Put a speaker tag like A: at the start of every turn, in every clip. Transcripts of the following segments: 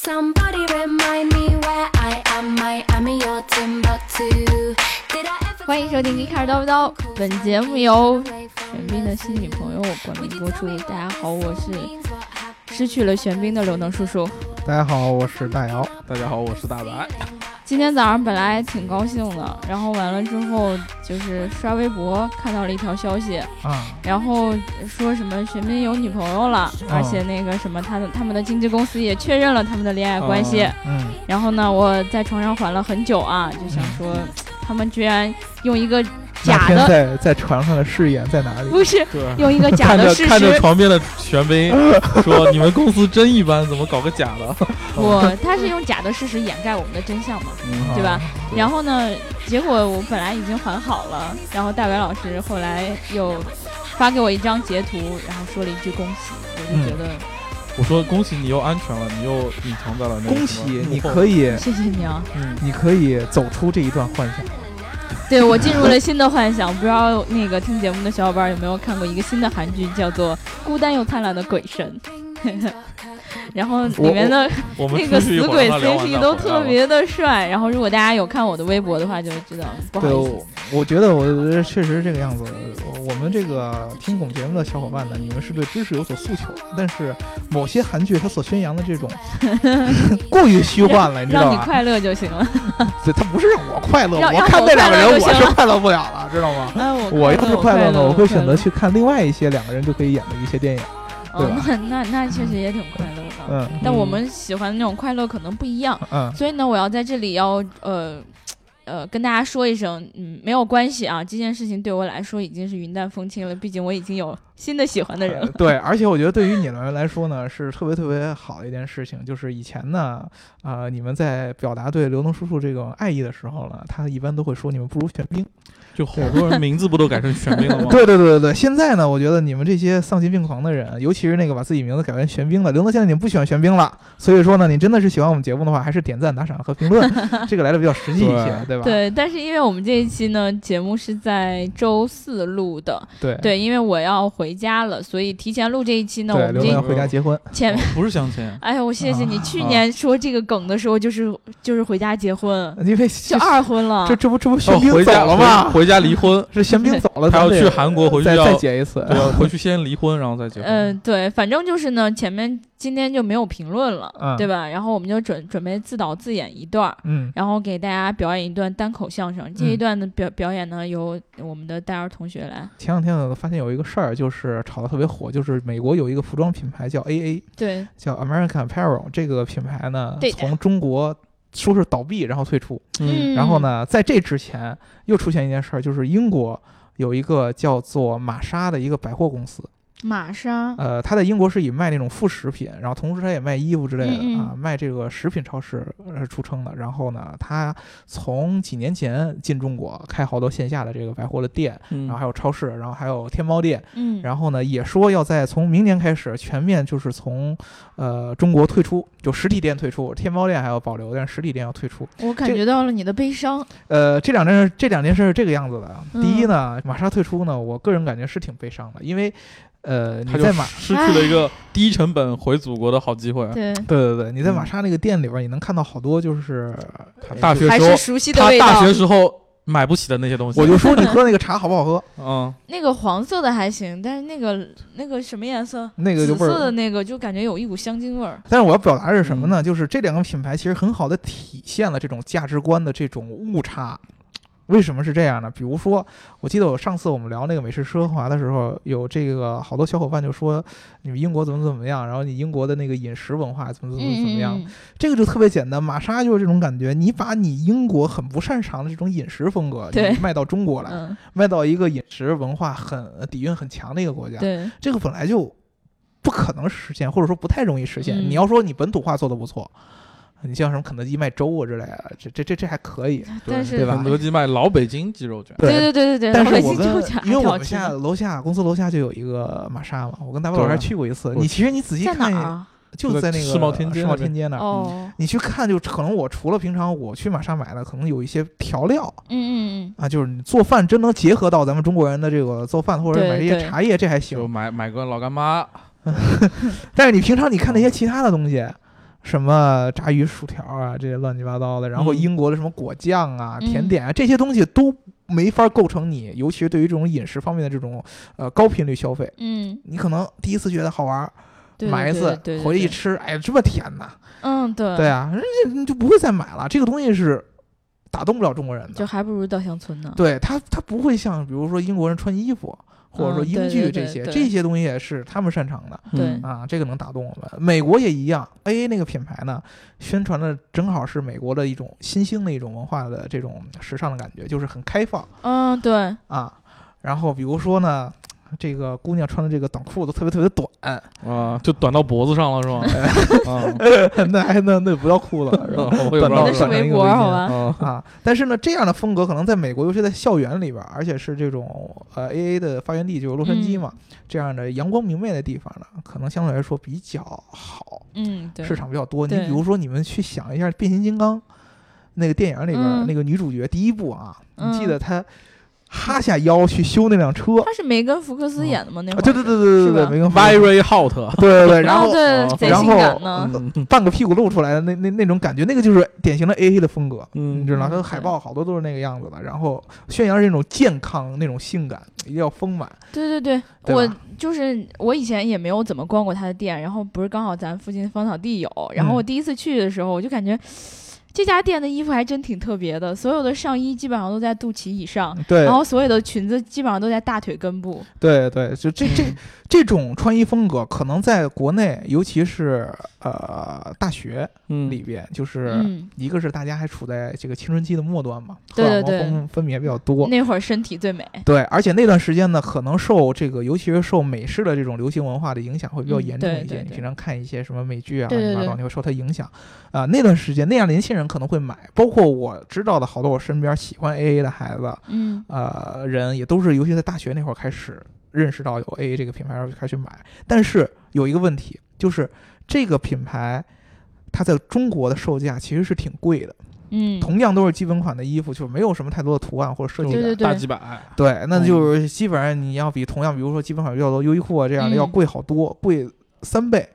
A: Somebody remind me where I am. Miami or Timbuktu. Did I ever
B: 欢迎收听《一开始叨不叨》，本节目由玄彬的新女朋友冠名播出。大家好，我是失去了玄彬的刘能叔叔。
C: 大家好，我是大姚。
D: 大家好，我是大白。
B: 今天早上本来挺高兴的，然后完了之后就是刷微博看到了一条消息，
C: 啊，
B: 然后说什么玄彬有女朋友了，而且那个什么他的他们的经纪公司也确认了他们的恋爱关系。
C: 嗯，
B: 然后呢，我在床上缓了很久啊，就想说他们居然用一个假的，
C: 在在床上的誓言在哪里？
B: 不是，用一个假的事
D: 着看着。床边的玄彬 说：“你们公司真一般，怎么搞个假的
B: 我他是用假的事实掩盖我们的真相嘛，
D: 嗯
B: 对吧？
C: 啊
B: 然后呢，结果我本来已经还好了，然后大白老师后来又发给我一张截图，然后说了一句恭喜，我就觉得、？”
D: 我说：“恭喜你又安全了，你又隐藏在了那个
C: 恭喜你可以，
B: 谢谢你啊。
D: 嗯，
C: 你可以走出这一段幻想。
B: 对我进入了新的幻想，不知道那个听节目的小伙伴有没有看过一个新的韩剧，叫做《孤单又灿烂的鬼神》，然后里面的那个死鬼 CP 都特别的帅。然后如果大家有看我的微博的话，就知道不好
C: 对，
B: 意思
C: 我，我觉得我确实是这个样子。我们这个听懂节目的小伙伴呢，你们是对知识有所诉求，但是某些韩剧它所宣扬的这种 过于虚幻了，你知道吗？
B: 让你快乐就行了。
C: 对，它不是让我快乐，
B: 我
C: 我看那两个人我是快乐不了了，知道吗？
B: 哎，我
C: 我要是快乐呢，我会选择。
B: 去
C: 看另外一些两个人就可以演的一些电影。
B: 那那那确实也挺快乐的。
C: 嗯
B: 但我们喜欢的那种快乐可能不一样，
C: 嗯，
B: 所以呢，我要在这里要呃呃跟大家说一声，嗯，没有关系啊，这件事情对我来说已经是云淡风轻了，毕竟我已经有新的喜欢的人了。
C: 呃对，而且我觉得对于你们来说呢，是特别特别好的一件事情，就是以前呢，呃，你们在表达对刘能叔叔这种爱意的时候呢，他一般都会说你们不如玄彬。
D: 就好多人名字不都改成玄彬了吗？
C: 对对对对对，现在呢，我觉得你们这些丧心病狂的人，尤其是那个把自己名字改为玄彬的，刘能现在已经不喜欢玄彬了，所以说呢，你真的是喜欢我们节目的话，还是点赞、打赏和评论，这个来的比较实际一些，对吧？
B: 对，但是因为我们这一期呢，节目是在周四录的，
C: 对
B: 对，因为我要回家了，所以提前录这一期呢，我
C: 对，
B: 们这
C: 刘能要回家结婚，
B: 前面，
D: 不是相亲，
B: 哎呀，我谢谢你，
C: 啊
B: 去年说这个梗的时候，就是就是回家结婚，
C: 因为
B: 就二婚了
C: 这，这不这不
D: 要
C: 玄彬走
D: 回家
C: 了吗
D: 回？回家离婚，
C: 是先兵走了，
D: 他要去韩国回去
C: 再再结一次。
D: 对，回去先离婚，然后再结婚。
B: 嗯，对，反正就是呢，前面今天就没有评论了，
C: 嗯
B: 对吧？然后我们就准准备自导自演一段，
C: 嗯
B: 然后给大家表演一段单口相声。这一
C: 嗯
B: 段的表表演呢，由我们的戴尔同学来。
C: 前两天我发现有一个事儿，就是炒得特别火，就是美国有一个服装品牌叫 AA，
B: 对，
C: 叫 American Apparel，这个品牌呢从中国说是倒闭，然后退出。
B: 嗯，
C: 然后？呢，在这之前又出现一件事儿，就是英国有一个叫做玛莎的一个百货公司，
B: 玛莎，
C: 呃，它在英国是以卖那种副食品，然后同时它也卖衣服之类的、
B: 嗯嗯
C: 啊，卖这个食品超市呃出称的。然后呢，它从几年前进中国，开好多线下的这个百货的店，
D: 嗯
C: 然后还有超市，然后还有天猫店。
B: 嗯，
C: 然后呢，也说要在从明年开始全面就是从呃中国退出，就实体店退出，天猫店还要保留，但是实体店要退出。
B: 我感觉到了你的悲伤。
C: 呃，这两件事这两件事是这个样子的。
B: 嗯
C: 第一呢，玛莎退出呢，我个人感觉是挺悲伤的，因为呃你在马
D: 失去了一个低成本回祖国的好机会。
B: 对，
C: 对对对，你在
D: 嗯
C: 玛莎那个店里边，你能看到好多就是
D: 他大学
B: 还
D: 时候，
B: 是熟悉的味道
D: 他大学。时候买不起的那些东西。
C: 我就说你喝那个茶好不好喝？
D: 嗯，
B: 那个黄色的还行，但是那个那个什么颜色？
C: 那个就
B: 紫色的。那个就感觉有一股香精味儿。
C: 但是我要表达的是什么
D: 嗯
C: 呢？就是这两个品牌其实很好的体现了这种价值观的这种误差。为什么是这样呢？比如说，我记得我上次我们聊那个美式奢华的时候，有这个好多小伙伴就说你们英国怎么怎么样，然后你英国的那个饮食文化怎么怎么怎么样。
B: 嗯，
C: 这个就特别简单，玛莎就是这种感觉，你把你英国很不擅长的这种饮食风格，
B: 对
C: 你卖到中国来，
B: 嗯，
C: 卖到一个饮食文化很底蕴很强的一个国家，
B: 对，
C: 这个本来就不可能实现，或者说不太容易实现。
B: 嗯
C: 你要说你本土化做的不错，你像什么肯德基卖粥啊之类的，这这这这还可以。
B: 但是
C: 对吧
D: 肯德基卖老北京鸡肉卷。
B: 对对对对对，
C: 但是我跟因为我们现在楼下公司楼下就有一个玛莎嘛，我跟大宝老师还去过一次。你其实你仔细看？就在那个
D: 世贸天阶
C: 世贸天阶那儿。
B: 哦，
C: 你去看，就可能我除了平常我去玛莎买的，可能有一些调料
B: 嗯嗯
C: 啊，就是你做饭真能结合到咱们中国人的这个做饭，或者买这些茶叶，这还
D: 就
C: 行。
D: 买买个老干妈，
C: 但是你平常你看那些其他的东西，什么炸鱼薯条啊，这些乱七八糟的，然后
D: 嗯。
C: 英国的什么果酱啊、
B: 嗯。
C: 甜点啊，这些东西都没法构成你，尤其是对于这种饮食方面的这种呃高频率消费，
B: 嗯，
C: 你可能第一次觉得好玩儿，买一次回去一吃，哎呀这么甜呐，
B: 嗯，对。
C: 对啊，人家你就不会再买了，这个东西是打动不了中国人的。
B: 就。还不如稻香村呢。
C: 对他，他不会像比如说英国人穿衣服，或者说英剧这些，这些东西也是他们擅长的
B: 对
D: 嗯
C: 啊，这个能打动我们。美国也一样，A A 那个品牌呢，宣传的正好是美国的一种新兴的一种文化的这种时尚的感觉，就是很开放
B: 嗯，对，
C: 啊。然后比如说呢，这个姑娘穿的这个短裤子特别特别短，
D: 啊，就短到脖子上了是吗？啊，
C: 那还那那不叫裤子短到
B: 那是
C: 短成一个围
B: 围脖，好吧？
D: 啊，
C: 啊，但是呢，这样的风格可能在美国，尤其在校园里边儿，而且是这种呃 A A 的发源地就是洛杉矶嘛，这样的阳光明媚的地方呢，可能相对来说比较好，
B: 嗯，对，
C: 市场比较多。你比如说，你们去想一下变形金刚那个电影里边那个女主角第一部啊，
B: 嗯
C: 你记得她哈下腰去修那辆车，
B: 他是梅根福克斯演的吗？那会儿
C: 啊对对对对对对，梅根福
D: Very hot，
C: 对对对，然
B: 哦
C: 后。
B: 对，
C: 然后半个屁股露出来的那那那种感觉，那个就是典型的 A A 的风格，
D: 嗯
C: 你知道吗？
B: 嗯
C: 它的海报好多都是那个样子的，然后宣扬这种健康、那种性感，一定要丰满。
B: 对对对，我就是我以前也没有怎么逛过他的店，然后不是刚好咱附近芳草地有，然后
C: 嗯
B: 我第一次去的时候，我就感觉。这家店的衣服还真挺特别的，所有的上衣基本上都在肚脐以上，
C: 对
B: 然后所有的裙子基本上都在大腿根部。
C: 对对，就这这这种穿衣风格，可能在国内，尤其是呃大学
D: 嗯
C: 里边，就是
B: 嗯，
C: 一个是大家还处在这个青春期的末端嘛，荷尔蒙
B: 对对对
C: 分分泌比较多。
B: 那会儿身体最美。
C: 对，而且那段时间呢，可能受这个，尤其是受美式的这种流行文化的影响会比较
B: 嗯
C: 严重一些。
B: 对对对
C: 你平常看一些什么美剧啊，乱七八糟，你会受它影响。啊、那段时间那样的年轻人可能会买，包括我知道的好多我身边喜欢 AA 的孩子，
B: 嗯
C: 呃，人也都是，尤其在大学那会儿开始认识到有 AA 这个品牌，然后就开始买。但是有一个问题，就是这个品牌它在中国的售价其实是挺贵的。
B: 嗯，
C: 同样都是基本款的衣服，就没有什么太多的图案或者设计感。
D: 大几百，
C: 对，那就是基本上你要比同样，比如说基本款比较多优衣库啊这样的
B: 嗯
C: 要贵好多，贵三倍。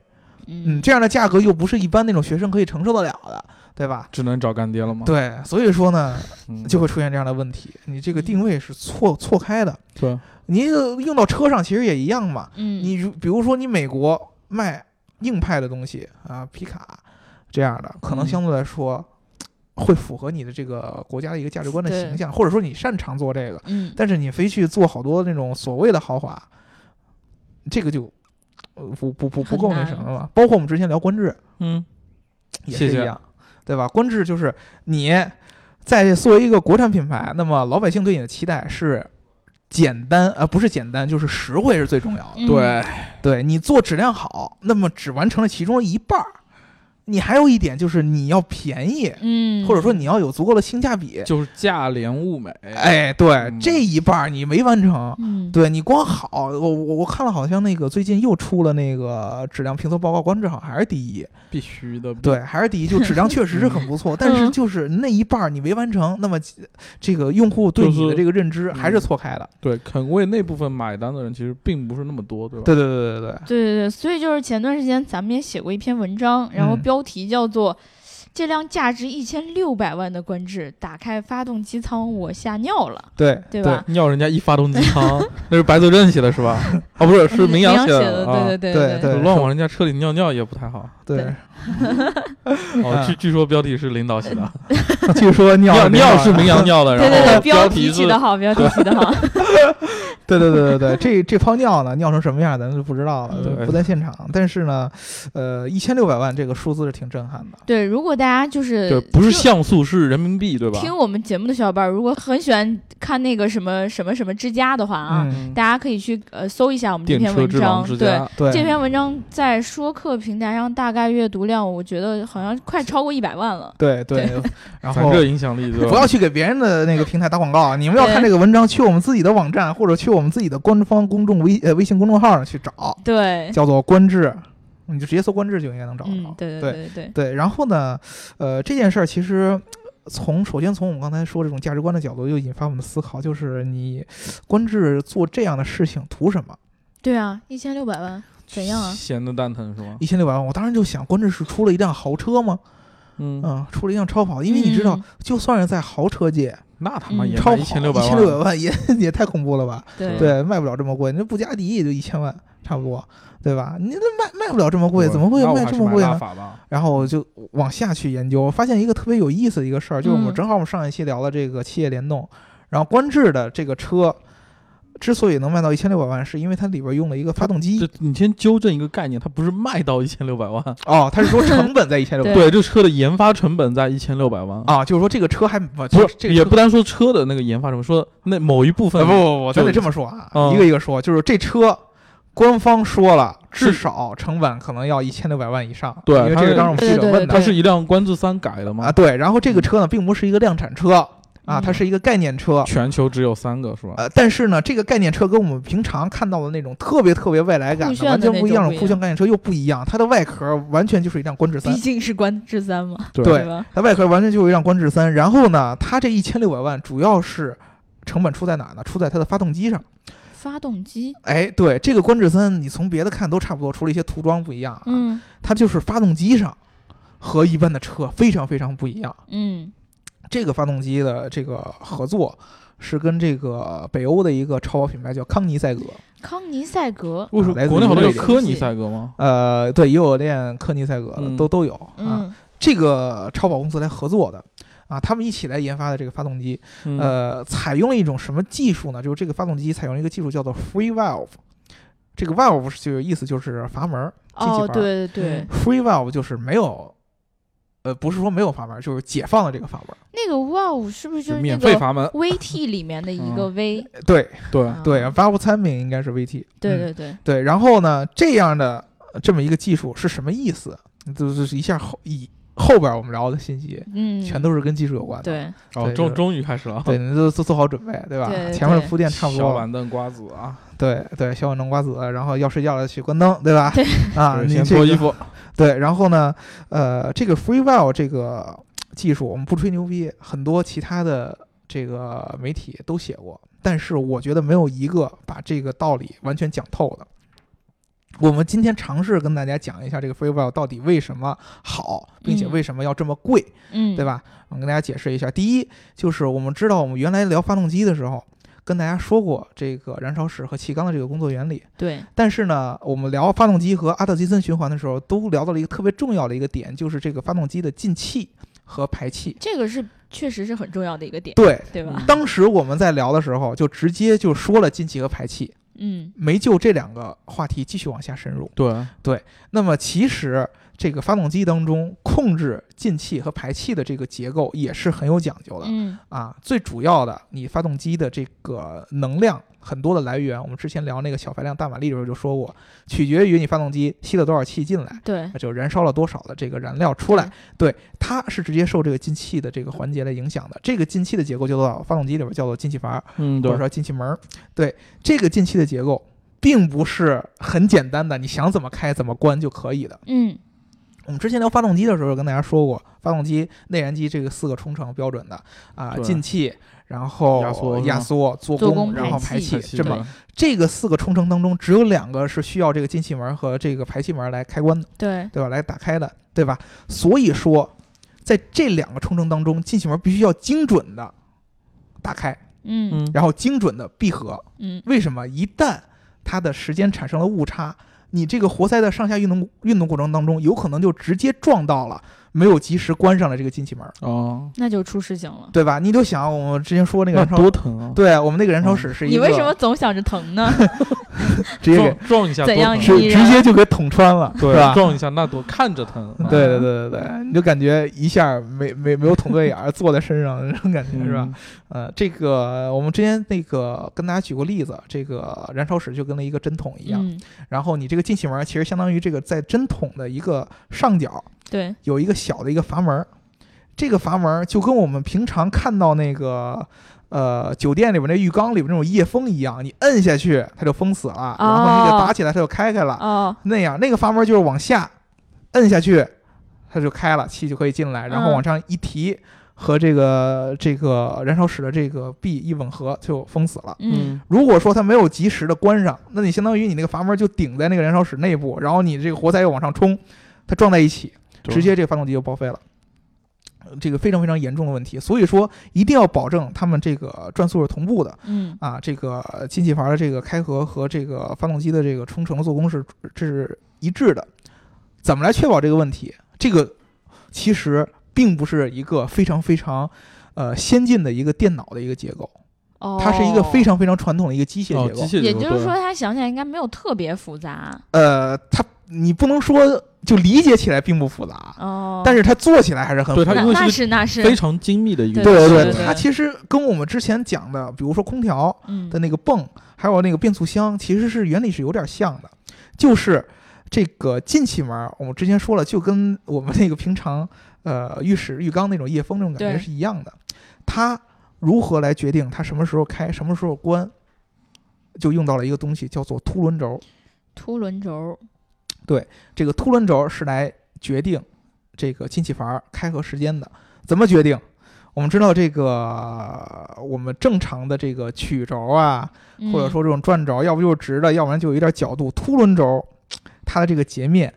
C: 嗯，
B: 嗯
C: 这样的价格又不是一般那种学生可以承受得了的，对吧？
D: 只能找干爹了吗？
C: 对，所以说呢，
D: 嗯，
C: 就会出现这样的问题，你这个定位是错错开的。
D: 对，
C: 你用到车上其实也一样嘛。
B: 嗯，
C: 你如比如说你美国卖硬派的东西啊，皮卡这样的，可能
D: 嗯。
C: 相对来说会符合你的这个国家的一个价值观的形象，或者说你擅长做这个，
B: 嗯。
C: 但是你非去做好多那种所谓的豪华，这个就呃不不不不够那什么了。包括我们之前聊观致
D: 嗯，谢谢。
C: 也是一样，对吧？观致就是你在作为一个国产品牌，那么老百姓对你的期待是。简单啊、呃不是简单，就是实惠是最重要的。
B: 嗯
D: 对，
C: 对你做质量好，那么只完成了其中一半儿。你还有一点就是你要便宜，
B: 嗯，
C: 或者说你要有足够的性价比。
D: 就是价廉物美，
C: 哎，对，
D: 嗯。
C: 这一半儿你没完成。
B: 嗯。
C: 对你光好，我我我看了，好像那个最近又出了那个质量评测报告，观致好像还是第一，
D: 必须的，
C: 对，还是第一，就质量确实是很不错，但是就是那一半儿你没完成，那么这个用户对你的这个认知还是
D: 嗯
C: 错开的。
D: 对，肯为那部分买单的人其实并不是那么多，对吧？
C: 对对对对对，
B: 对对对，所以就是前段时间咱们也写过一篇文章，然后
C: 嗯
B: 标题叫做“这辆价值一千六百万的观致，打开发动机舱我吓尿了
C: 对”，
B: 对吧？
D: 尿人家一发动机舱，那是白泽镇写的是吧？哦，不是，是明
B: 阳
D: 阳写
B: 的，
D: 啊
B: 对对
C: 对对
D: 乱往人家车里尿尿也不太好。
C: 对
B: 对，
D: 哦，据据说标题是领导写的，
C: 据说尿
D: 尿尿是
C: 明
D: 明阳尿的，
B: 对对对，
D: 然后
B: 标
D: 题是
B: 起的好，标题起的好。
C: 对对对对对，这这泡尿呢，尿成什么样咱就不知道了，不在现场。但是呢，呃，一千六百万这个数字是挺震撼的。
B: 对，如果大家就是
D: 对，不是像素是人民币，对吧？
B: 听我们节目的小伙伴，如果很喜欢看那个什么什么什么之家的话啊，
C: 嗯，
B: 大家可以去呃搜一下我们这篇文章。对，
C: 对，
B: 这篇文章在说客平台上大概阅读量，我觉得好像快超过一百万了。
C: 对对，然后
D: 反这影响力对？
C: 不要去给别人的那个平台打广告啊！你们要看这个文章，去我们自己的网站或者去我们自己的官方公众微呃微信公众号上去找，
B: 对，
C: 叫做“观致”，你就直接搜“观致”就应该能找到。，
B: 嗯对
C: 对
B: 对对，
C: 对，然后呢，呃，这件事儿其实从首先从我们刚才说这种价值观的角度，又引发我们的思考，就是你观致做这样的事情图什么？
B: 对啊，一千六百万，怎样啊？
D: 闲的蛋疼是吗？
C: 一千六百万，我当时就想，观致是出了一辆豪车吗？
D: 嗯，
C: 嗯，出了一辆超跑，因为你知道
B: 嗯，
C: 就算是在豪车界，
D: 那他妈
B: 也
C: 超跑
D: 也一千六百
C: 一千六百
D: 万，
C: 万也 也太恐怖了吧？
B: 对
C: 对，卖不了这么贵，那布加迪也就一千万差不多，对吧？你那卖卖不了这么贵，怎么会卖这么贵呢？然后我就往下去研究，发现一个特别有意思的一个事儿，就是我们
B: 嗯
C: 正好我们上一期聊了这个企业联动，然后观致的这个车之所以能卖到一千六百万，是因为它里边用了一个发动机
D: 你先纠正一个概念，它不是卖到一千六百万，
C: 哦，它是说成本在一千六百万
B: 对
D: 对，这车的研发成本在一千六百万。
C: 啊，就是说这个车还不是这个
D: 也不单说车的那个研发成本，说那某一部分
C: 呃不不不，咱得这么说啊，
D: 嗯
C: 一个一个说，就是这车。官方说了，至少成本可能要一千六百万以上。
D: 对
C: 因为这个当时我们记者问的
D: 它是一辆观致三改的吗？
C: 啊，对。然后这个车呢，并不是一个量产车啊，
B: 嗯
C: 它是一个概念车。
D: 全球只有三个是吧？
C: 呃，但是呢，这个概念车跟我们平常看到的那种特别特别未来感的、完全不一样的酷炫概念车又不一样。它的外壳完全就是一辆观致三
B: 毕，竟是观致三嘛，
D: 对？
C: 它外壳完全就是一辆观致三。然后呢，它这一千六百万主要是成本出在哪呢？出在它的发动机上。
B: 发动机，
C: 哎，对，这个观致三，你从别的看都差不多，除了一些涂装不一样啊，
B: 嗯
C: 它就是发动机上和一般的车非常非常不一样。
B: 嗯
C: 这个发动机的这个合作是跟这个北欧的一个超跑品牌叫康尼赛格，
B: 康尼赛格，
D: 为什么国内好多
C: 于瑞典
D: 有科尼赛格吗？
C: 呃，对，也有练科尼赛格的，
D: 嗯
C: 都都有啊。
B: 嗯
C: 这个超跑公司来合作的啊，他们一起来研发的这个发动机，
D: 嗯，
C: 呃，采用了一种什么技术呢？就是这个发动机采用了一个技术叫做 free valve。这个 valve 是就意思就是阀门
B: 哦，
C: 阀。
B: 对对对
C: ，free valve 就是没有，呃，不是说没有阀门儿，就是解放了这个阀门儿。
B: 那个 valve 是不是就
D: 就是免
B: 那个
D: 费阀门
B: ，VT 里面的一个 V？
C: 对
D: 对，
B: 啊
C: 对，valve 参名应该是 VT。嗯
B: 对对对，
C: 对，然后呢，这样的呃这么一个技术是什么意思？就是一下后以后边我们聊的信息，
B: 嗯，
C: 全都是跟技术有关的。
B: 对
D: 哦，
C: 对
D: 终终于开始了，
C: 对，你都做做好准备，对吧？前面的铺垫差不多小。
D: 板凳瓜子啊，
C: 对对，小板凳瓜子，然后要睡觉了去关灯，对吧？
B: 对
C: 啊，你
D: 先脱衣服，
C: 对，然后呢，呃，这个 FreeWell 这个技术，我们不吹牛逼，很多其他的这个媒体都写过，但是我觉得没有一个把这个道理完全讲透的。我们今天尝试跟大家讲一下这个 FreeWell 到底为什么好，并且
B: 嗯
C: 为什么要这么贵，
B: 嗯，
C: 对？吧？我跟大家解释一下。第一，就是我们知道我们原来聊发动机的时候，跟大家说过这个燃烧室和气缸的这个工作原理。
B: 对，
C: 但是呢，我们聊发动机和阿特金森循环的时候，都聊到了一个特别重要的一个点，就是这个发动机的进气和排气。
B: 这个是确实是很重要的一个点，
C: 对，
B: 对吧？
C: 当时我们在聊的时候，就直接就说了进气和排气，
B: 嗯
C: 没就这两个话题继续往下深入。
D: 对对，
C: 那么其实这个发动机当中控制进气和排气的这个结构也是很有讲究的。
B: 嗯
C: 啊，最主要的，你发动机的这个能量很多的来源，我们之前聊那个小排量大马力的时候就说过，取决于你发动机吸了多少气进来，
B: 对
C: 那就燃烧了多少的这个燃料出来。对，它是直接受这个进气的这个环节来影响的。这个进气的结构叫做发动机里边叫做进气阀，
D: 嗯，
C: 或者，说进气门。对，这个进气的结构并不是很简单的，你想怎么开怎么关就可以的。
B: 嗯
C: 我们之前聊发动机的时候跟大家说过，发动机内燃机这个四个冲程标准的啊，进气，然后
D: 压缩
C: 压缩、做
B: 做工
C: 然后
B: 排气
C: 排气，这么这个四个冲程当中，只有两个是需要这个进气门和这个排气门来开关的，
B: 对，
C: 对吧？来打开的，对吧？所以说，在这两个冲程当中，进气门必须要精准的打开，
B: 嗯
D: 嗯，
C: 然后精准的闭合。
B: 嗯
C: 为什么？一旦它的时间产生了误差，你这个活塞的上下运动运动过程当中，有可能就直接撞到了没有及时关上了这个进气门，
D: 哦，
B: 那就出事情了。
C: 对吧？你就想我们之前说那个燃烧，
D: 多疼啊！
C: 对我们那个燃烧室是一个，
B: 你为什么总想着疼呢？
C: 直接给
D: 撞撞一下
B: 怎样
C: 直直接就给捅穿了，
D: 对
C: 是吧？
D: 撞一下那多看着疼，啊
C: 对对对对对，你就感觉一下没没没有捅对眼儿，坐在身上那种感觉是吧？
D: 嗯？
C: 呃，这个我们之前那个跟大家举过例子，这个燃烧室就跟了一个针筒一样，
B: 嗯，
C: 然后你这个进气门其实相当于这个在针筒的一个上角
B: 对，
C: 有一个小的一个阀门儿，这个阀门儿就跟我们平常看到那个。呃，酒店里边那浴缸里边那种夜封一样，你摁下去它就封死了，然后你给
B: 哦
C: 打起来它就开开了。
B: 哦，
C: 那样那个阀门就是往下摁下去，它就开了，气就可以进来，然后
B: 嗯
C: 往上一提，和这个这个燃烧室的这个壁一吻合就封死了。
B: 嗯，
C: 如果说它没有及时的关上，那你相当于你那个阀门就顶在那个燃烧室内部，然后你这个活塞又往上冲，它撞在一起，
D: 对
C: 直接这个发动机就报废了。呃这个非常非常严重的问题，所以说一定要保证他们这个转速是同步的
B: 嗯
C: 啊，这个进气阀的这个开合和这个发动机的这个冲程做工是这是一致的。怎么来确保这个问题？这个其实并不是一个非常非常呃先进的一个电脑的一个结构，
B: 哦，
C: 它是一个非常非常传统的一个机械
D: 哦，
C: 结构。
D: 机械结构
B: 也就是说，它想起来应该没有特别复杂
C: 呃，它你不能说就理解起来并不复杂，
B: 哦。
C: 但是它做起来还是很复杂。
D: 对它因为
B: 那那
D: 是
B: 是那是
D: 非常精密的一个
B: 对
C: 对
B: 对对
C: 它其实跟我们之前讲的，比如说空调
B: 嗯
C: 的那个泵，还有那个变速箱，其实是原理是有点像的，就是这个进气门儿，我们之前说了，就跟我们那个平常呃浴室浴缸那种夜风那种感觉是一样的。它如何来决定它什么时候开，什么时候关，就用到了一个东西叫做凸轮轴。
B: 凸轮轴，对
C: 这个凸轮轴是来决定这个进气阀开合时间的。怎么决定？我们知道这个我们正常的这个曲轴啊，或者
B: 嗯
C: 说这种转轴，要不就是直的，要不然就有一点角度。凸轮轴它的这个截面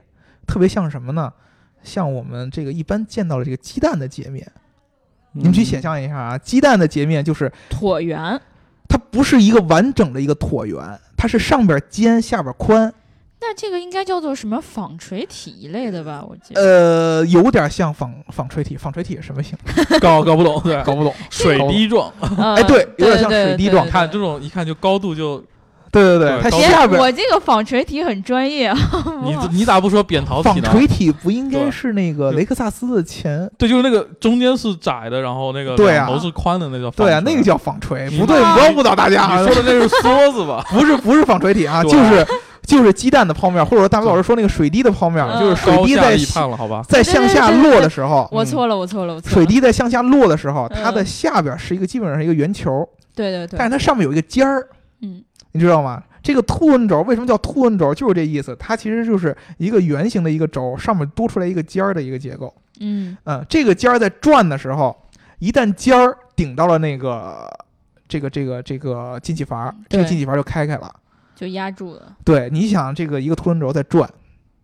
C: 特别像什么呢？像我们这个一般见到的这个鸡蛋的截面。你们去想象一下啊，鸡蛋的截面就是
B: 椭圆，
C: 它不是一个完整的一个椭圆，它是上边尖下边宽，
B: 那这个应该叫做什么纺锤体一类的吧？我记得。
C: 呃，有点像纺纺锤体。纺锤体是什么形？
D: 搞搞不懂，对，
C: 搞不懂。
D: 水滴状，
B: 呃
C: 哎对有点像水滴状
D: 看这种一看就高度就
C: 对对对，它下边
B: 我这个纺锤体很专业啊。
D: 你你咋不说扁桃体呢？
C: 纺锤体不应该是那个雷克萨斯的前？
D: 对，就是那个中间是窄的，然后那个
C: 对啊
D: 头是宽的，那叫
C: 对啊，那个叫纺锤。不对，
B: 妈
C: 不要误导大家啊！
D: 你说的那是梭子吧？
C: 不是不是纺锤体啊，就是就是鸡蛋的泡面，或者说大飞老师说那个水滴的泡面，
B: 嗯
C: 就是水滴在？在向下落的时候，
B: 我错了，我错了，我错了。
C: 水滴在向下落的时候，它的
B: 嗯
C: 下边是一个基本上是一个圆球，
B: 对对对，
C: 但是它上面有一个尖儿，
B: 嗯
C: 你知道吗？这个凸轮轴为什么叫凸轮轴？就是这意思，它其实就是一个圆形的一个轴，上面多出来一个尖儿的一个结构。
B: 嗯
C: 嗯，这个尖儿在转的时候，一旦尖儿顶到了那个这个这个这个进气阀，这个进气阀就开开了。
B: 就压住了。
C: 对，你想这个一个凸轮轴在转，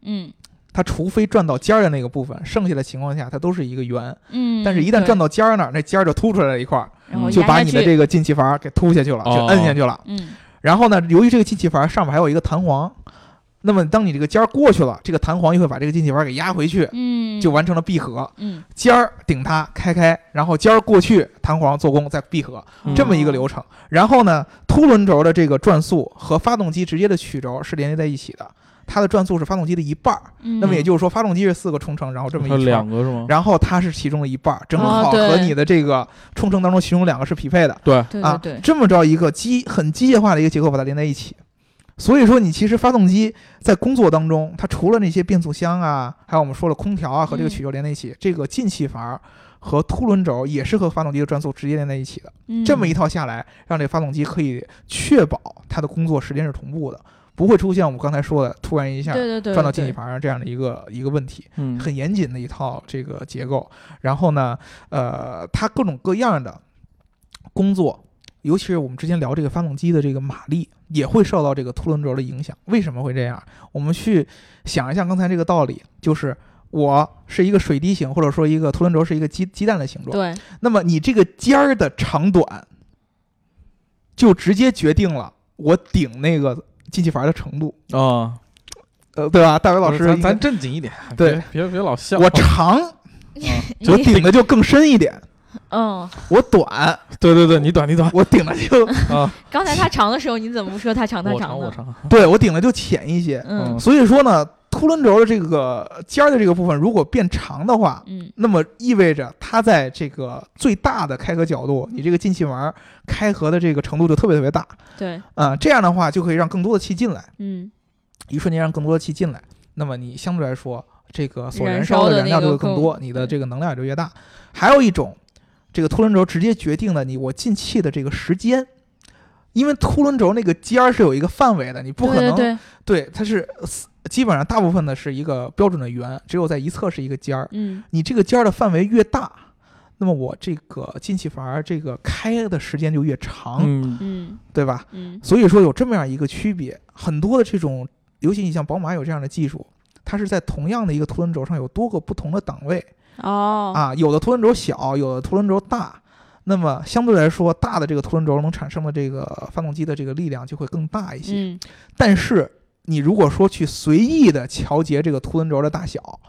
B: 嗯
C: 它除非转到尖儿的那个部分，剩下的情况下它都是一个圆。
B: 嗯，
C: 但是，一旦转，到尖儿那儿，那尖儿就凸出来了一块儿，
B: 然后
D: 嗯
C: 就把你的这个进气阀给凸下去了，就
D: 哦
C: 摁下去了。
B: 嗯
C: 然后呢，由于这个进气阀上面还有一个弹簧，那么当你这个尖儿过去了，这个弹簧又会把这个进气阀给压回去，
B: 嗯，
C: 就完成了闭合。
B: 嗯
C: 尖儿顶它开开，然后尖儿过去，弹簧做工再闭合，
D: 嗯
C: 这么一个流程。然后呢，凸轮轴的这个转速和发动机直接的曲轴是连接在一起的，它的转速是发动机的一半儿。
B: 嗯，
C: 那么也就是说，发动机是四个冲程，然后这么一圈，
D: 两个是吗？
C: 然后它是其中的一半儿，正好和你的这个冲程当中其中两个是匹配的。
D: 对，
C: 啊
B: 对对，对，
C: 这么着一个机很机械化的一个结构把它连在一起。所以说，你其实发动机在工作当中，它除了那些变速箱啊，还有我们说了空调啊和这个
B: 嗯
C: 曲轴连在一起，这个进气阀和凸轮轴也是和发动机的转速直接连在一起的。
B: 嗯
C: 这么一套下来，让这发动机可以确保它的工作时间是同步的，不会出现我们刚才说的突然一下
B: 对对对
C: 转到进气
B: 对
C: 阀上这样的一个一个问题。
D: 嗯，
C: 很严谨的一套这个结构。然后呢，呃，它各种各样的工作，尤其是我们之前聊这个发动机的这个马力，也会受到这个凸轮轴的影响。为什么会这样？我们去想一下刚才这个道理，就是。我是一个水滴形，或者说一个凸轮轴是一个鸡鸡蛋的形状。
B: 对，
C: 那么你这个尖儿的长短，就直接决定了我顶那个进气阀的程度，
D: 啊，
C: 呃，对吧？大伟老师，
D: 咱咱正经一点，
C: 对
D: 别别别老笑。
C: 我长，
D: 啊
C: 我顶的就更深一点。
B: 嗯，
C: 我短，
D: 对对对，你短你短
C: 我顶的就
D: 啊，
B: 刚才他长的时候，你怎么不说他长他长呢？
D: 长我长，
C: 对我顶的就浅一些。
B: 嗯
C: 所以说呢，凸轮轴的这个尖儿的这个部分如果变长的话，
B: 嗯。
C: 那么意味着它在这个最大的开合角度，你这个进气门开合的这个程度就特别特别大。
B: 对，
C: 啊、这样的话就可以让更多的气进来，
B: 嗯。
C: 一瞬间让更多的气进来，那么你相对来说这个所
B: 燃
C: 燃
B: 烧的
C: 燃料就
B: 更
C: 会更多，你的这个能量也就越大。还有一种，这个凸轮轴直接决定了你我进气的这个时间。因为凸轮轴那个尖儿是有一个范围的，你不可能对它是死基本上大部分的是一个标准的圆，只有在一侧是一个尖儿。
B: 嗯
C: 你这个尖儿的范围越大，那么我这个进气阀这个开的时间就越长，
D: 嗯
B: 嗯
C: 对吧？
B: 嗯
C: 所以说有这么样一个区别，很多的这种，尤其你像宝马有这样的技术，它是在同样的一个凸轮轴上有多个不同的档位
B: 哦
C: 啊，有的凸轮轴小，有的凸轮轴大。那么相对来说，大的这个凸轮轴能产生的这个发动机的这个力量就会更大一些。
B: 嗯
C: 但是你如果说去随意的调节这个凸轮轴的大小，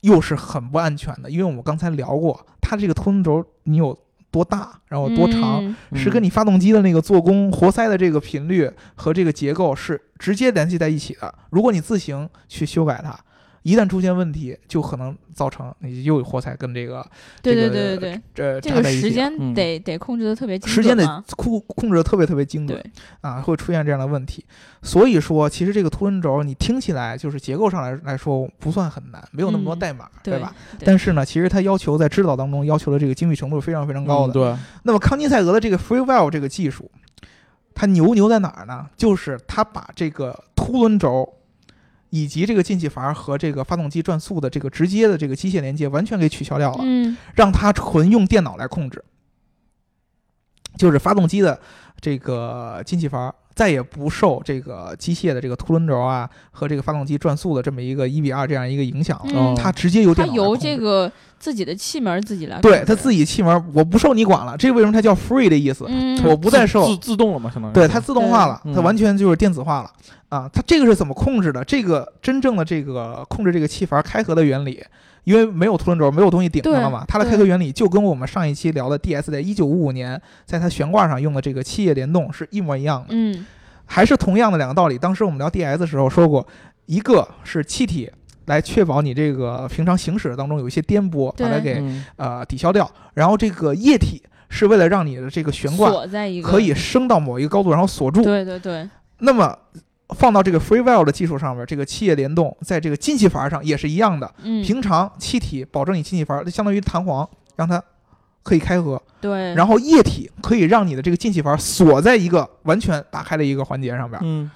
C: 又是很不安全的，因为我们刚才聊过，它这个凸轮轴你有多大，然后多长，
B: 嗯
C: 是跟你发动机的那个做工、活塞的这个频率和这个结构是直接联系在一起的。如果你自行去修改它，一旦出现问题，就可能造成你又有活塞跟这个
B: 对对对对对，
C: 这
B: 这个时间
D: 嗯
B: 得得控制的特别精
C: 时间得控控制的特别特别精准，啊，会出现这样的问题。所以说，其实这个凸轮轴你听起来就是结构上来来说不算很难，没有那么多
B: 嗯
C: 代码，
B: 对
C: 吧？？
B: 对
C: 但是呢，其实它要求在制造当中要求的这个精密程度是非常非常高的。
D: 嗯对，
C: 那么康尼赛格的这个 FreeWell 这个技术，它牛牛在哪儿呢？就是它把这个凸轮轴以及这个进气阀和这个发动机转速的这个直接的这个机械连接完全给取消掉了，
B: 嗯
C: 让它纯用电脑来控制，就是发动机的这个进气阀。再也不受这个机械的这个凸轮轴啊和这个发动机转速的这么一个一比二这样一个影响了，
B: 嗯，
C: 它直接由
B: 它由
C: 电脑来控制
B: 这个自己的气门自己来控制，
C: 对它自己气门，我不受你管了。这为什么它叫 free 的意思？
B: 嗯
C: 我不再受
D: 自自动了嘛，相当于
C: 对它自动化了，
D: 对
C: 它完全就是电子化了啊！它这个是怎么控制的？这个真正的这个控制这个气阀开合的原理，因为没有凸轮轴，没有东西顶上了嘛，它的开合原理就跟我们上一期聊的 DS 在一九五五年在它悬挂上用的这个气液联动是一模一样的，
B: 嗯
C: 还是同样的两个道理。当时我们聊 DS 的时候说过，一个是气体来确保你这个平常行驶当中有一些颠簸，把它给
D: 嗯
C: 呃抵消掉，然后这个液体是为了让你的这个悬挂可以升到某一个高度，然后锁住。
B: 对对对，
C: 那么放到这个 freewell 的技术上面，这个气液联动在这个进气阀上也是一样的。
B: 嗯。
C: 平常气体保证你进气阀相当于弹簧，让它可以开合，
B: 对，
C: 然后液体可以让你的这个进气阀锁在一个完全打开的一个环节上边，
D: 嗯，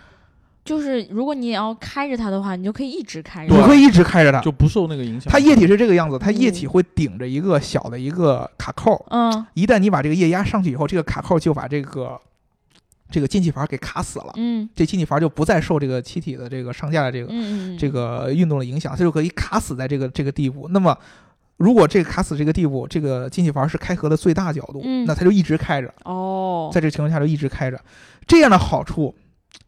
B: 就是如果你也要开着它的话，你就可以一直开着
C: 你，会一直开着它。
D: 就不受那个影响。
C: 它液体是这个样子，它液
B: 嗯
C: 体会顶着一个小的一个卡扣，
B: 嗯。
C: 一旦你把这个液压上去以后，这个卡扣就把这个这个进气阀给卡死了，
B: 嗯
C: 这进气阀就不再受这个气体的这个上下的这个这个运动的影响，它就可以卡死在这个这个地步。那么，如果这个卡死这个地步，这个进气阀是开合的最大角度，
B: 嗯
C: 那它就一直开着，
B: 哦，
C: 在这个情况下就一直开着。这样的好处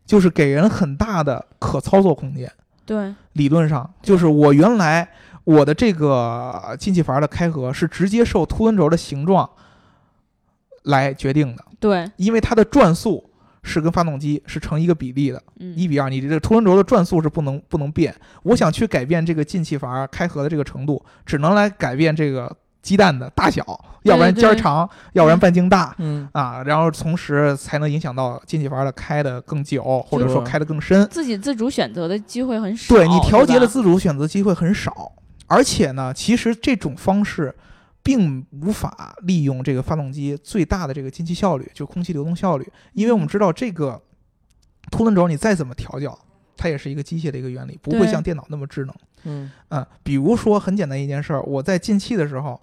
C: 就是给人很大的可操作空间。
B: 对，
C: 理论上，就是我原来我的这个进气阀的开合是直接受凸轮轴的形状来决定的，
B: 对，
C: 因为它的转速是跟发动机是成一个比例的。
B: 嗯，
C: 一比二，你这个凸轮轴的转速是不能不能变。我想去改变这个进气阀开合的这个程度，只能来改变这个鸡蛋的大小，要不然尖儿长，要不然半径大。
D: 嗯，
C: 啊，然后同时才能影响到进气阀的开的更久，或者说开的更深。
B: 自己自主选择的机会很少，
C: 对你调节的自主选择机会很少，而且呢，其实这种方式并无法利用这个发动机最大的这个进气效率，就空气流动效率，因为我们知道这个凸轮轴你再怎么调教，它也是一个机械的一个原理，不会像电脑那么智能。
D: 嗯，
C: 嗯，比如说很简单一件事儿，我在进气的时候，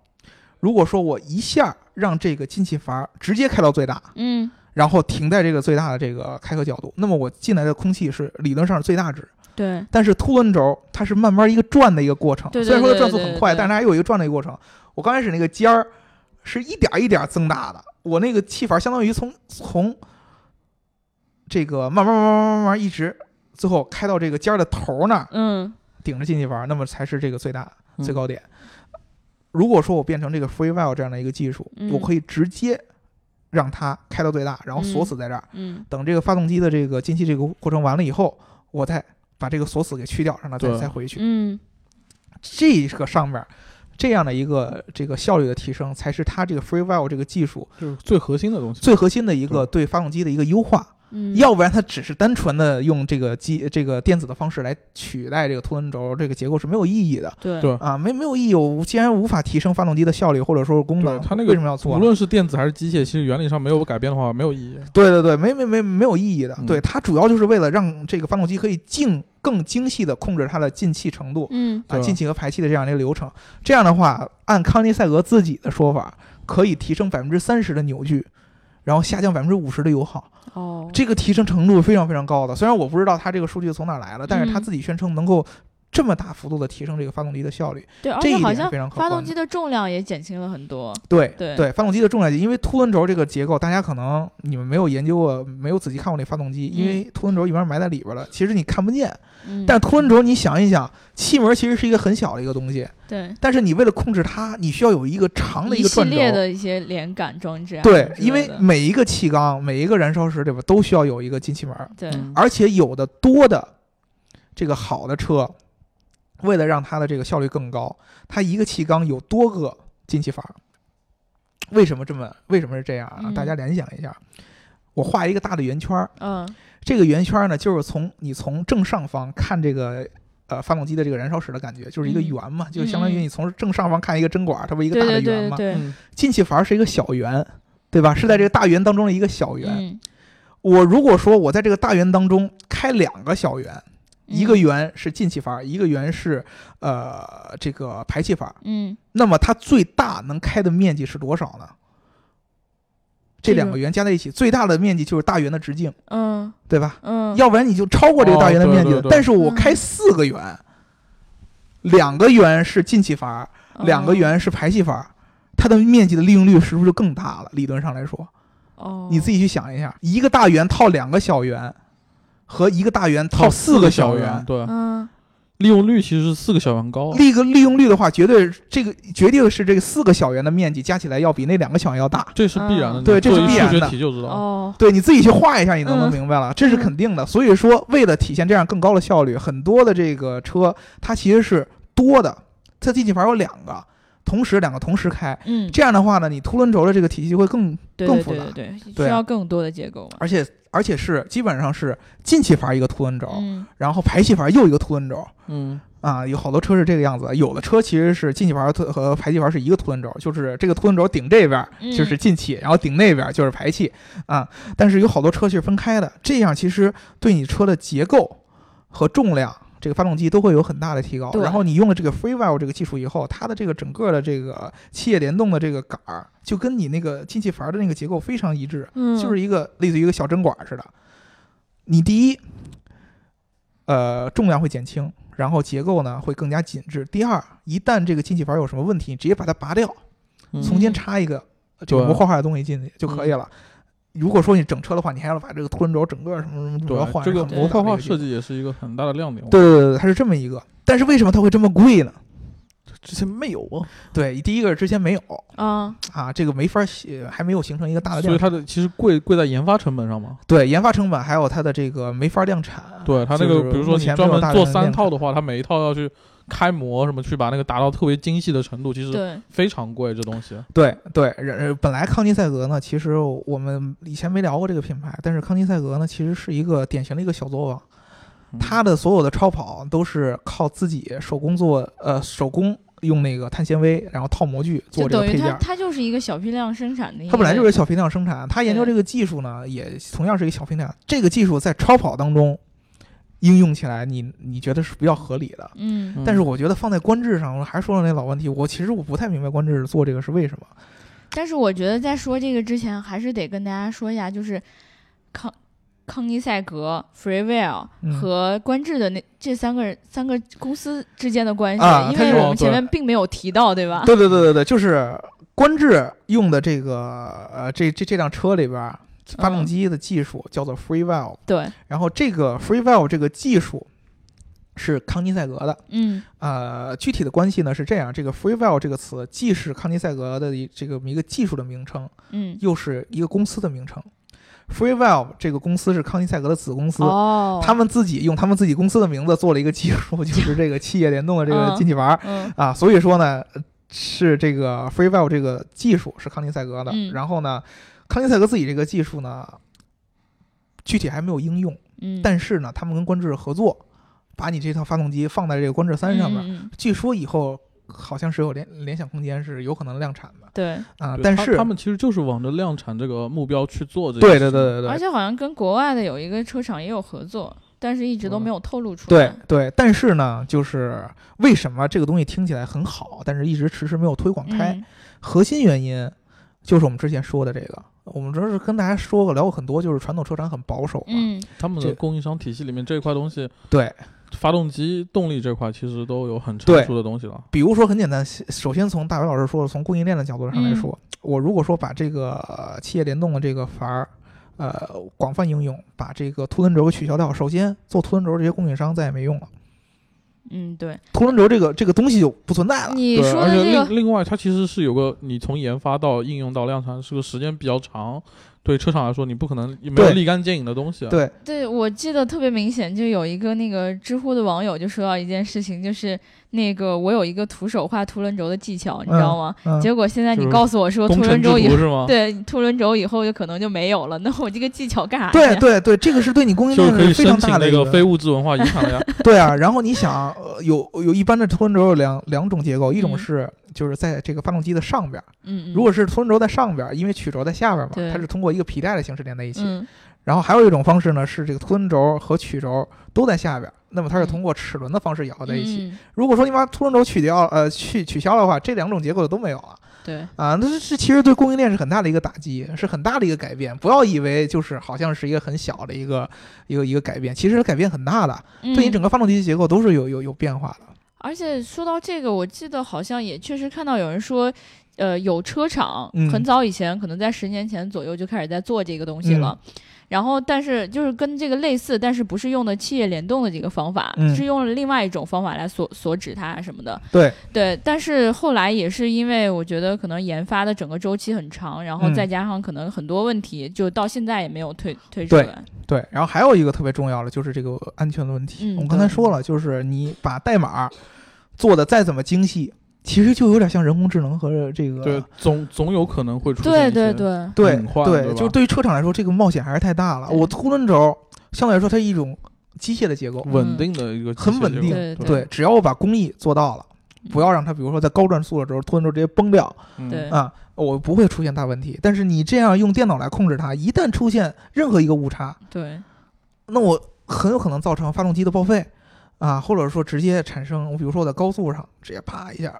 C: 如果说我一下让这个进气阀直接开到最大，
B: 嗯
C: 然后停在这个最大的这个开合角度，那么我进来的空气是理论上是最大值。
B: 对，
C: 但是凸轮轴它是慢慢一个转的一个过程，
B: 对对
C: 虽然说它转速很快，但是它还有一个转的一个过程。我刚开始那个尖儿是一点儿一点儿增大的，我那个气阀相当于从从这个慢慢慢慢慢慢一直最后开到这个尖儿的头儿那儿，
B: 嗯
C: 顶着进气阀，那么才是这个最大
D: 嗯
C: 最高点。如果说我变成这个 free valve 这样的一个技术，
B: 嗯
C: 我可以直接让它开到最大，然后锁死在这儿。
B: 嗯
C: 等这个发动机的这个进气这个过程完了以后，我再把这个锁死给去掉，让它再再回去。
B: 嗯
C: 这个上面这样的一个这个效率的提升，才是它这个 free valve 这个技术
D: 就是最核心的东西。
C: 最核心的一个对发动机的一个优化。
B: 嗯，
C: 要不然它只是单纯的用这个机这个电子的方式来取代这个凸轮轴这个结构是没有意义的
B: 对
D: 对
C: 啊，没没有意义。我既然无法提升发动机的效率或者说是功能，
D: 对它那个
C: 为什么要做
D: 无？论是电子还是机械，其实原理上没有改变的话，没有意义。
C: 对对对，没没没没有意义的。
D: 嗯
C: 对，它主要就是为了让这个发动机可以精更精细的控制它的进气程度
B: 嗯
C: 啊，进气和排气的这样的一个流程。这样的话，按康尼赛格自己的说法，可以提升百分之三十的扭矩，然后下降百分之五十的油耗。
B: 哦，
C: 这个提升程度非常非常高的。虽然我不知道它这个数据从哪来的，但是他
B: 嗯
C: 自己宣称能够这么大幅度的提升这个发动机的效率，
B: 对，而
C: 这一
B: 且好像
C: 点非常可观。
B: 发动机的重量也减轻了很多。
C: 对
B: 对
C: 发动机的重量级，因为凸轮轴这个结构，大家可能你们没有研究过，没有仔细看过那发动机，因为凸轮轴一般埋在里边了，其实你看不见。
B: 嗯，
C: 但凸轮轴你想一想，气门其实是一个很小的一个东西，
B: 对
C: 但是你为了控制它，你需要有一个长的
B: 一
C: 个转轴。
B: 系列的一些连杆装置啊
C: 对因为每一个气缸、每一个燃烧室里边，都需要有一个进气门。
B: 对
D: 嗯
C: 而且有的多的这个好的车，为了让它的这个效率更高，它一个气缸有多个进气阀。为什么这么？为什么是这样啊？
B: 嗯
C: 大家联想一下，我画一个大的圆圈儿，
B: 嗯
C: 这个圆圈儿呢，就是从你从正上方看这个。呃，发动机的这个燃烧室的感觉就是一个
B: 嗯
C: 圆嘛，就相当于你从正上方看一个针管儿，它不是一个大的
B: 对
C: 圆吗？
B: 对对对，
D: 嗯
C: 进气阀是一个小圆，对吧？是在这个大圆当中的一个小圆。
B: 嗯，
C: 我如果说我在这个大圆当中开两个小圆，一个
B: 嗯
C: 圆是进气阀，一个圆是呃这个排气阀，
B: 嗯
C: 那么它最大能开的面积是多少呢？这
B: 这个
C: 两个圆加在一起，最大的面积就是大圆的直径，
B: 嗯
C: 对吧？
B: 嗯，
C: 要不然你就超过这个大圆的面积了。
D: 哦对对对
C: 但是我
B: 嗯
C: 开四个圆，两个圆是进气阀，两个
B: 哦
C: 圆是排气阀，它的面积的利用率是不是就更大了？理论上来说，
B: 哦，
C: 你自己去想一下，一个大圆套两个小圆，和一个大圆套四
D: 个
C: 个小
D: 圆，对，
B: 嗯
D: 利用率其实是四个小圆高。
C: 利个利用率的话，绝对这个决定是这个四个小圆的面积加起来要比那两个小圆要大。
D: 这是必然的，
B: 嗯
C: 对这是
D: 你做一数学
C: 必然的
D: 题就知道。
B: 哦
C: 对，你自己去画一下，你都能
B: 嗯
C: 明白了，这是
B: 嗯
C: 肯定的。所以说，为了体现这样更高的效率，很多的这个车它其实是多的，它进气阀有两个，同时两个同时开。
B: 嗯，
C: 这样的话呢，你凸轮轴的这个体系会更，更复杂
B: 对对对，
C: 对啊
B: 需要更多的结构嘛。
C: 而且而且是基本上是进气阀一个凸轮轴，
B: 嗯
C: 然后排气阀又一个凸轮轴。
D: 嗯，
C: 啊，有好多车是这个样子，有的车其实是进气阀和和排气阀是一个凸轮轴，就是这个凸轮轴顶这边就是进气，然后顶那边儿就是排气啊。但是有好多车是分开的，这样其实对你车的结构和重量，这个发动机都会有很大的提高。然后你用了这个 Free Valve 这个技术以后，它的这个整个的这个气液联动的这个杆儿，就跟你那个进气阀的那个结构非常一致，
B: 嗯，
C: 就是一个类似于一个小针管似的。你第一，呃，重量会减轻，然后结构呢会更加紧致。第二，一旦这个进气阀有什么问题，你直接把它拔掉，重新插一个这个
D: 对
C: 模块化的东西进去就可以了。如果说你整车的话，你还要把这个凸轮轴整个什么什么都要换，
D: 这个模块化设计也是一个很大的亮点。
C: 对对对对，它是这么一个。但是为什么它会这么贵呢？
D: 之前没有啊，
C: 对，第一个是之前没有
B: 啊，
C: 啊，这个没法写，还没有形成一个大的量
D: 所以。它的其实贵贵在研发成本上嘛。
C: 对，研发成本还有它的这个没法量产。
D: 对它那个，比如说你专门做三套的话，它每一套要去开模什么，去把那个达到特别精细的程度，其实
B: 对，
D: 非常贵。这东西，
C: 对对，人呃本来康尼赛格呢，其实我们以前没聊过这个品牌，但是康尼赛格呢，其实是一个典型的一个小作坊，
D: 嗯
C: 它的所有的超跑都是靠自己手工做，呃，手工用那个碳纤维，然后套模具做
B: 就等于它
C: 这个配件儿。
B: 它就是一个小批量生产的一个，
C: 它本来就是小批量生产，它研究这个技术呢，也同样是一个小批量。这个技术在超跑当中应用起来，你你觉得是比较合理的。
B: 嗯
C: 但是我觉得放在观致上，我还是说了那老问题，我其实我不太明白观致做这个是为什么。
B: 但是我觉得在说这个之前，还是得跟大家说一下，就是康康尼赛格、Freewell
C: 嗯
B: 和观致的那这三个人三个公司之间的关系，因为我们前面并没有提到，对吧？
C: 对对对对对，就是观致用的这个呃这这这辆车里边儿发动机的技术叫做 Free Valve，、
B: 对，
C: 然后这个 Free Valve 这个技术是康尼赛格的。
B: 嗯。
C: 呃，具体的关系呢是这样，这个 Free Valve 这个词既是康尼赛格的一这个一个技术的名称，
B: 嗯，
C: 又是一个公司的名称。Free Valve 这个公司是康尼赛格的子公司，
B: 哦，
C: 他们自己用他们自己公司的名字做了一个技术，就是 这个气液联动的这个
B: 嗯。
C: 进气阀。
B: 嗯。
C: 啊，所以说呢，呃是这个 Free Valve 这个技术是康尼赛格的，
B: 嗯。
C: 然后呢，康尼赛格自己这个技术呢，具体还没有应用。
B: 嗯，
C: 但是呢，他们跟观致合作，把你这套发动机放在这个观致三上面，据说以后好像是有联联想空间是有可能量产的
B: 对，
C: 啊、但是
D: 他们其实就是往着量产这个目标去做这个
C: 对。对对对对
B: 而且好像跟国外的有一个车厂也有合作，但是一直都
D: 嗯
B: 没有透露出
C: 对
B: 来。
C: 对，但是呢，就是为什么这个东西听起来很好，但是一直迟迟没有推广开？
B: 嗯
C: 核心原因就是我们之前说的这个，我们这是跟大家说过聊过很多，就是传统车厂很保守嘛。
B: 嗯，
D: 他们的供应商体系里面这一块东西，
C: 对，
D: 发动机动力这块其实都有很成熟的东西了。
C: 比如说很简单，首先从大伟老师说的，从供应链的角度上来
B: 嗯
C: 说，我如果说把这个呃企业联动的这个阀儿，呃，广泛应用，把这个凸轮轴给取消掉，首先做凸轮轴这些供应商再也没用了，
B: 嗯，对，
C: 凸轮轴这个这个东西就不存在了。
B: 你
D: 对，而且
B: 说的这个
D: 另另外，它其实是有个你从研发到应用到量产是个时间比较长，对车厂来说，你不可能没有立竿见影的东西啊。
C: 对，
B: 对，我记得特别明显，就有一个那个知乎的网友就说到一件事情，就是那个我有一个徒手画凸轮轴的技巧，你知道吗？
C: 嗯，
B: 结果现在你告诉我说凸轮轴以后，
D: 徒是吗？
B: 对凸轮轴以后就可能就没有了，那我这个技巧干啥
C: 对？对对，这个是对你供应
D: 就是可以
C: 链非常大的一个
D: 那个非物质文化遗产了呀。
C: 对啊，然后你想，呃有有一般的凸轮轴有两两种结构，一种
B: 嗯
C: 是就是在这个发动机的上边如果是凸轮轴在上边儿，因为曲轴在下边儿嘛，它是通过一个皮带的形式连在一起。
B: 嗯
C: 然后还有一种方式呢，是这个凸轮轴和曲轴都在下边儿，那么它是
B: 嗯
C: 通过齿轮的方式咬合在一起。如果说你把凸轮轴取掉，呃，去取消的话，这两种结构就都没有了
B: 对，
C: 啊。那这这其实对供应链是很大的一个打击，是很大的一个改变。不要以为就是好像是一个很小的一个一个一个改变，其实改变很大的，对你
B: 嗯
C: 整个发动机结构都是有有有变化的。
B: 而且说到这个，我记得好像也确实看到有人说，呃，有车厂
C: 嗯
B: 很早以前，可能在十年前左右就开始在做这个东西了。
C: 嗯
B: 然后，但是就是跟这个类似，但是不是用的企业联动的这个方法，
C: 嗯
B: 是用了另外一种方法来锁锁止它什么的。
C: 对
B: 对，但是后来也是因为我觉得可能研发的整个周期很长，然后
C: 嗯
B: 再加上可能很多问题，就到现在也没有推推出来。
C: 对，然后还有一个特别重要的就是这个安全的问题。
B: 嗯
C: 我们刚才说了，就是你把代码做的再怎么精细，其实就有点像人工智能和这个
D: 对，总总有可能会出现
B: 对
D: 一些
B: 对。对，
C: 对
D: 隐患
C: 对，
D: 吧
C: 就是对于车厂来说，这个冒险还是太大了。我凸轮轴相对来说它是一种机械的结构，
D: 稳定的一个
C: 很稳定
B: 对对
C: 对，只要我把工艺做到了，不要让它比如说在高转速的时候凸轮轴直接崩掉
D: 嗯。
B: 对。
C: 啊，我不会出现大问题。但是你这样用电脑来控制它，一旦出现任何一个误差，
B: 对，
C: 那我很有可能造成发动机的报废啊，或者说直接产生，我比如说我在高速上直接啪一下，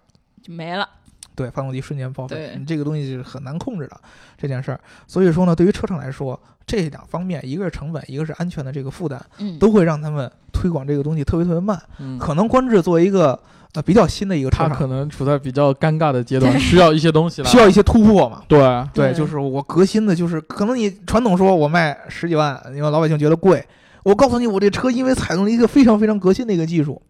B: 就没了。
C: 对，发动机瞬间报废，你这个东西是很难控制的这件事儿。所以说呢，对于车厂来说，这两方面，一个是成本，一个是安全的这个负担，
B: 嗯，
C: 都会让他们推广这个东西特别特别慢。
D: 嗯
C: 可能观致作为一个呃比较新的一个车
D: 它可，能处在比较尴尬的阶段，需要一些东西来
C: 需要一些突破嘛。
D: 对
C: 对，
B: 对
C: 就是我革新的，就是可能你传统说我卖十几万，因为老百姓觉得贵。我告诉你，我这车因为采用了一个非常非常革新的一个技术，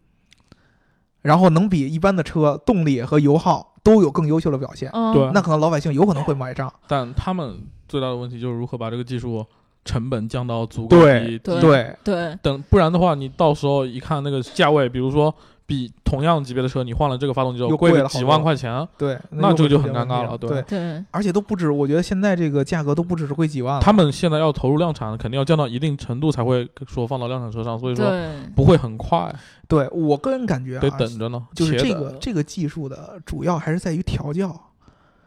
C: 然后能比一般的车动力和油耗都有更优秀的表现，
B: 嗯，
D: 对。
C: 那可能老百姓有可能会买账。
D: 但他们最大的问题就是如何把这个技术成本降到足够低，
B: 对
C: 对
B: 对。
D: 等不然的话，你到时候一看那个价位，比如说比同样级别的车，你换了这个发动机之后
C: 又
D: 贵
C: 了几
D: 万块钱，
C: 对，
D: 那这个就很尴尬了。对
B: 对，
C: 而且都不止，我觉得现在这个价格都不只是贵几万了。
D: 他们现在要投入量产，肯定要降到一定程度才会说放到量产车上，所以说，不会很快，
C: 对我个人感觉
D: 得
C: 啊，
D: 等着呢。
C: 就是这个这个技术的主要还是在于调教。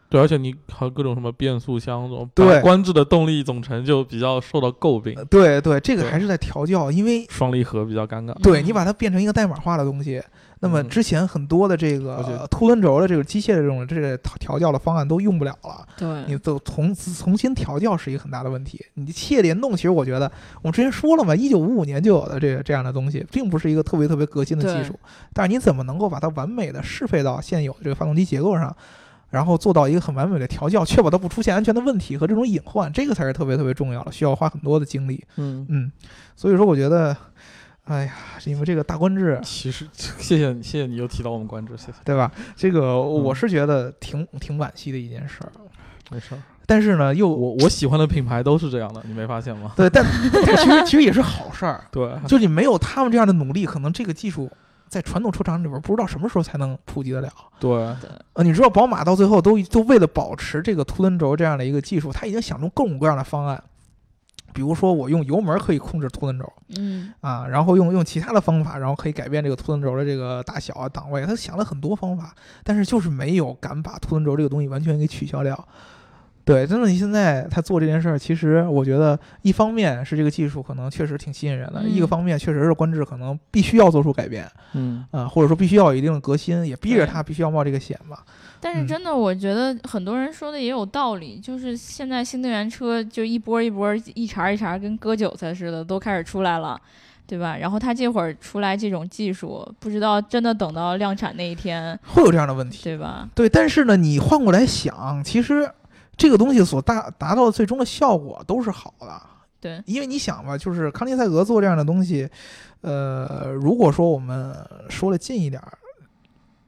D: 对，而且你还有各种什么变速箱这种，
C: 对
D: 把观致的动力总成就比较受到诟病
C: 呃，对对，这个还是在调教，因为
D: 双离合比较尴尬。
C: 对你把它变成一个代码化的东西，那么
D: 嗯
C: 之前很多的这个凸轮轴的这个机械的这种这个调调教的方案都用不了了。
B: 对你，
C: 都重重新调教是一个很大的问题。你企业联动，其实我觉得我们之前说了嘛，一九五五年就有的这个这样的东西，并不是一个特别特别革新的技术，但是你怎么能够把它完美的适配到现有的这个发动机结构上？然后做到一个很完美的调教，确保它不出现安全的问题和这种隐患，这个才是特别特别重要的，需要花很多的精力。
D: 嗯，
C: 嗯，所以说我觉得，哎呀，是因为这个大观致，
D: 其实 谢谢你，谢谢你又提到我们观致，谢谢。
C: 对吧？这个我是觉得挺挺惋惜的一件事儿。
D: 没事儿，
C: 但是呢，又
D: 我我喜欢的品牌都是这样的，你没发现吗？
C: 对，但但其实其实也是好事儿。
D: 对，
C: 就你没有他们这样的努力，可能这个技术在传统车厂里边不知道什么时候才能普及得了。
D: 对，
C: 呃，你知道宝马到最后都都为了保持这个凸轮轴这样的一个技术，它已经想出各种各样的方案。比如说我用油门可以控制凸轮轴
B: 嗯
C: 啊，然后用用其他的方法，然后可以改变这个凸轮轴的这个大小啊、档位。他想了很多方法，但是就是没有敢把凸轮轴这个东西完全给取消掉。对，真的，你现在他做这件事儿，其实我觉得一方面是这个技术可能确实挺吸引人的，
B: 嗯
C: 一个方面确实是官制可能必须要做出改变
D: 嗯，
C: 啊、或者说必须要有一定的革新，也逼着
B: 对
C: 他必须要冒这个险吧。嗯
B: 但是真的，我觉得很多人说的也有道理，就是现在新能源车就一波一波、一茬一茬跟割韭菜似的都开始出来了，对吧？然后他这会儿出来这种技术，不知道真的等到量产那一天，
C: 会有这样的问题，
B: 对吧？
C: 对，但是呢，你换过来想，其实这个东西所达达到的最终的效果都是好的，
B: 对，
C: 因为你想吧，就是康尼赛格做这样的东西，呃，如果说我们说的近一点儿，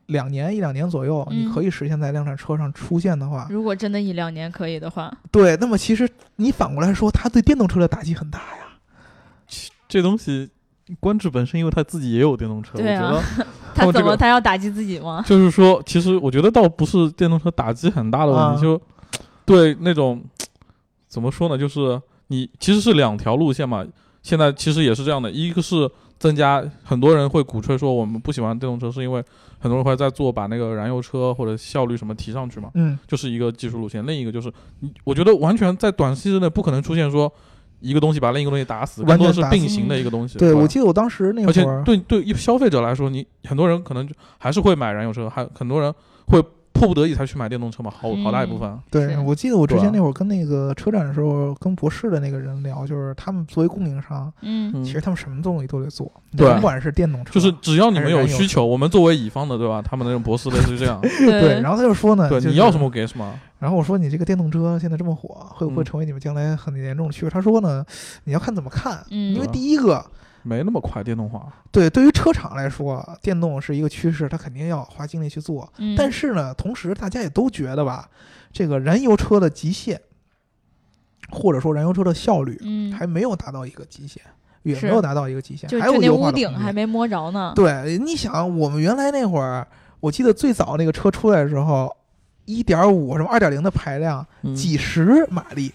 C: 两年一两年左右，你
B: 嗯
C: 可以实现在量产车上出现的话，
B: 如果真的一两年可以的话，
C: 对，那么其实你反过来说，它对电动车的打击很大呀。
D: 这东西观致本身，因为他自己也有电动车，
B: 对啊。
D: 我觉得
B: 他怎么他要打击自己吗？
D: 就是说，其实我觉得倒不是电动车打击很大的问题，
C: 啊。
D: 就对那种怎么说呢，就是你其实是两条路线嘛。现在其实也是这样的，一个是增加，很多人会鼓吹说我们不喜欢电动车，是因为很多人会在做把那个燃油车或者效率什么提上去嘛，
C: 嗯，
D: 就是一个技术路线。另一个就是，你我觉得完全在短期之内不可能出现说一个东西把另一个东西打死，更多是
C: 完全是
D: 并行的一个东西。
C: 对，我记得我当时那
D: 而且对对一消费者来说，你很多人可能还是会买燃油车，还很多人会迫不得已才去买电动车嘛，好好大一部分。
C: 对我记得我之前那会儿跟那个车展的时候，跟博士的那个人聊，就是他们作为供应商，
B: 嗯
D: 嗯
C: 其实他们什么东西都得做，
D: 对
C: 甭管是电动车，
D: 就是只要你们有需求，我们作为乙方的，对吧？他们那种博士类似于这样，
C: 对。然后他就说呢，
D: 对，
C: 就是
D: 你要什么给什么。
C: 然后我说你这个电动车现在这么火，会不会
D: 嗯
C: 成为你们将来很严重的趋势？他说呢，你要看怎么看，
B: 嗯
C: 因为第一个，
D: 没那么快电动化，
C: 对，对于车厂来说，电动是一个趋势，它肯定要花精力去做。
B: 嗯，
C: 但是呢，同时大家也都觉得吧，这个燃油车的极限，或者说燃油车的效率，
B: 嗯，
C: 还没有达到一个极限，也没有达到一个极限，还有优化
B: 屋
C: 的空间
B: 顶还没摸着呢。
C: 对，你想，我们原来那会儿，我记得最早那个车出来的时候，一点五什么二点零的排量，
D: 嗯
C: 几十马力，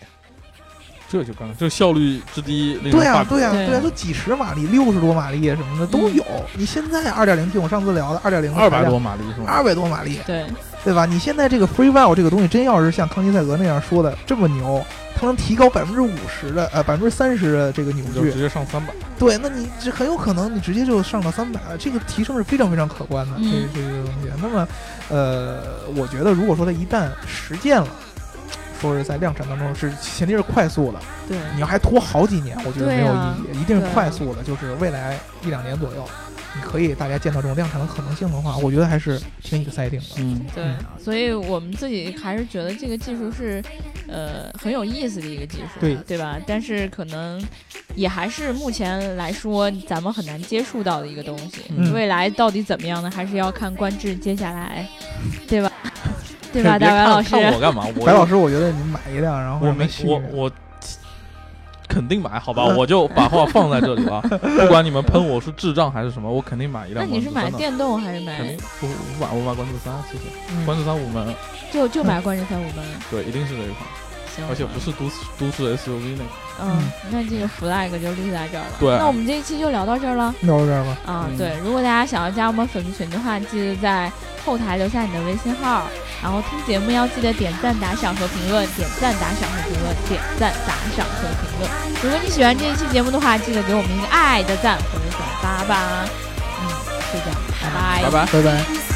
D: 这就刚这效率之低，
C: 对呀、
D: bug
C: 对呀、
B: 对
C: 对呀、都几十马力、六十多马力什么的都有。你现在二点零 T，我上次聊的二点零
D: 二百多，马力是吗？
C: 二百多马力，
B: 对，
C: 对吧？你现在这个 Free Valve 这个东西，真要是像康尼赛格那样说的这么牛，它能提高百分之五十的呃百分之三十的这个扭矩
D: 直，接上三百。
C: 对，那你这很有可能你直接就上到三百了，这个提升是非常非常可观的，
B: 嗯
C: 这这个东西。那么，呃，我觉得如果说它一旦实践了，说是在量产当中是前提是快速的，
B: 对，
C: 你要还拖好几年，我觉得没有意义，一定是快速的，就是未来一两年左右，你可以大家见到这种量产的可能性的话，我觉得还是挺 exciting 的。
D: 嗯，
B: 对
C: 嗯，
B: 所以我们自己还是觉得这个技术是，呃，很有意思的一个技术，
C: 对
B: 对吧？但是可能也还是目前来说咱们很难接触到的一个东西。
C: 嗯
B: 未来到底怎么样呢？还是要看观致接下来，对吧？对吧，
D: 别看
B: 大白老师？
D: 看我干嘛？我
C: 白老师，我觉得你买一辆，然后
D: 我没
C: 让它续
D: 我我肯定买，好吧？
C: 嗯
D: 我就把话放在这里了。不管你们喷我是智障还是什么，我肯定买一辆。
B: 那你是买？电动还是买
D: 肯定我我买我买关注三，谢谢。
C: 嗯
D: 观致三五门，
B: 就就买关注三五门？
D: 对，一定是这一款，
B: 行，
D: 而且不是都市都市 SUV 那个。
B: 嗯，那这个 flag 就立在这儿了。
D: 对
B: 那我们这一期就聊到这儿了。
C: 聊到这儿吧。
B: 啊，
D: 嗯
B: 对，如果大家想要加我们粉丝群的话，记得在后台留下你的微信号，然后听节目要记得点赞、打赏和评论，点赞、打赏和评论，点赞、打赏和评论。如果你喜欢这一期节目的话，记得给我们一个爱的赞或者转发吧。嗯，就这样，拜拜。
D: 拜拜。
C: 拜拜。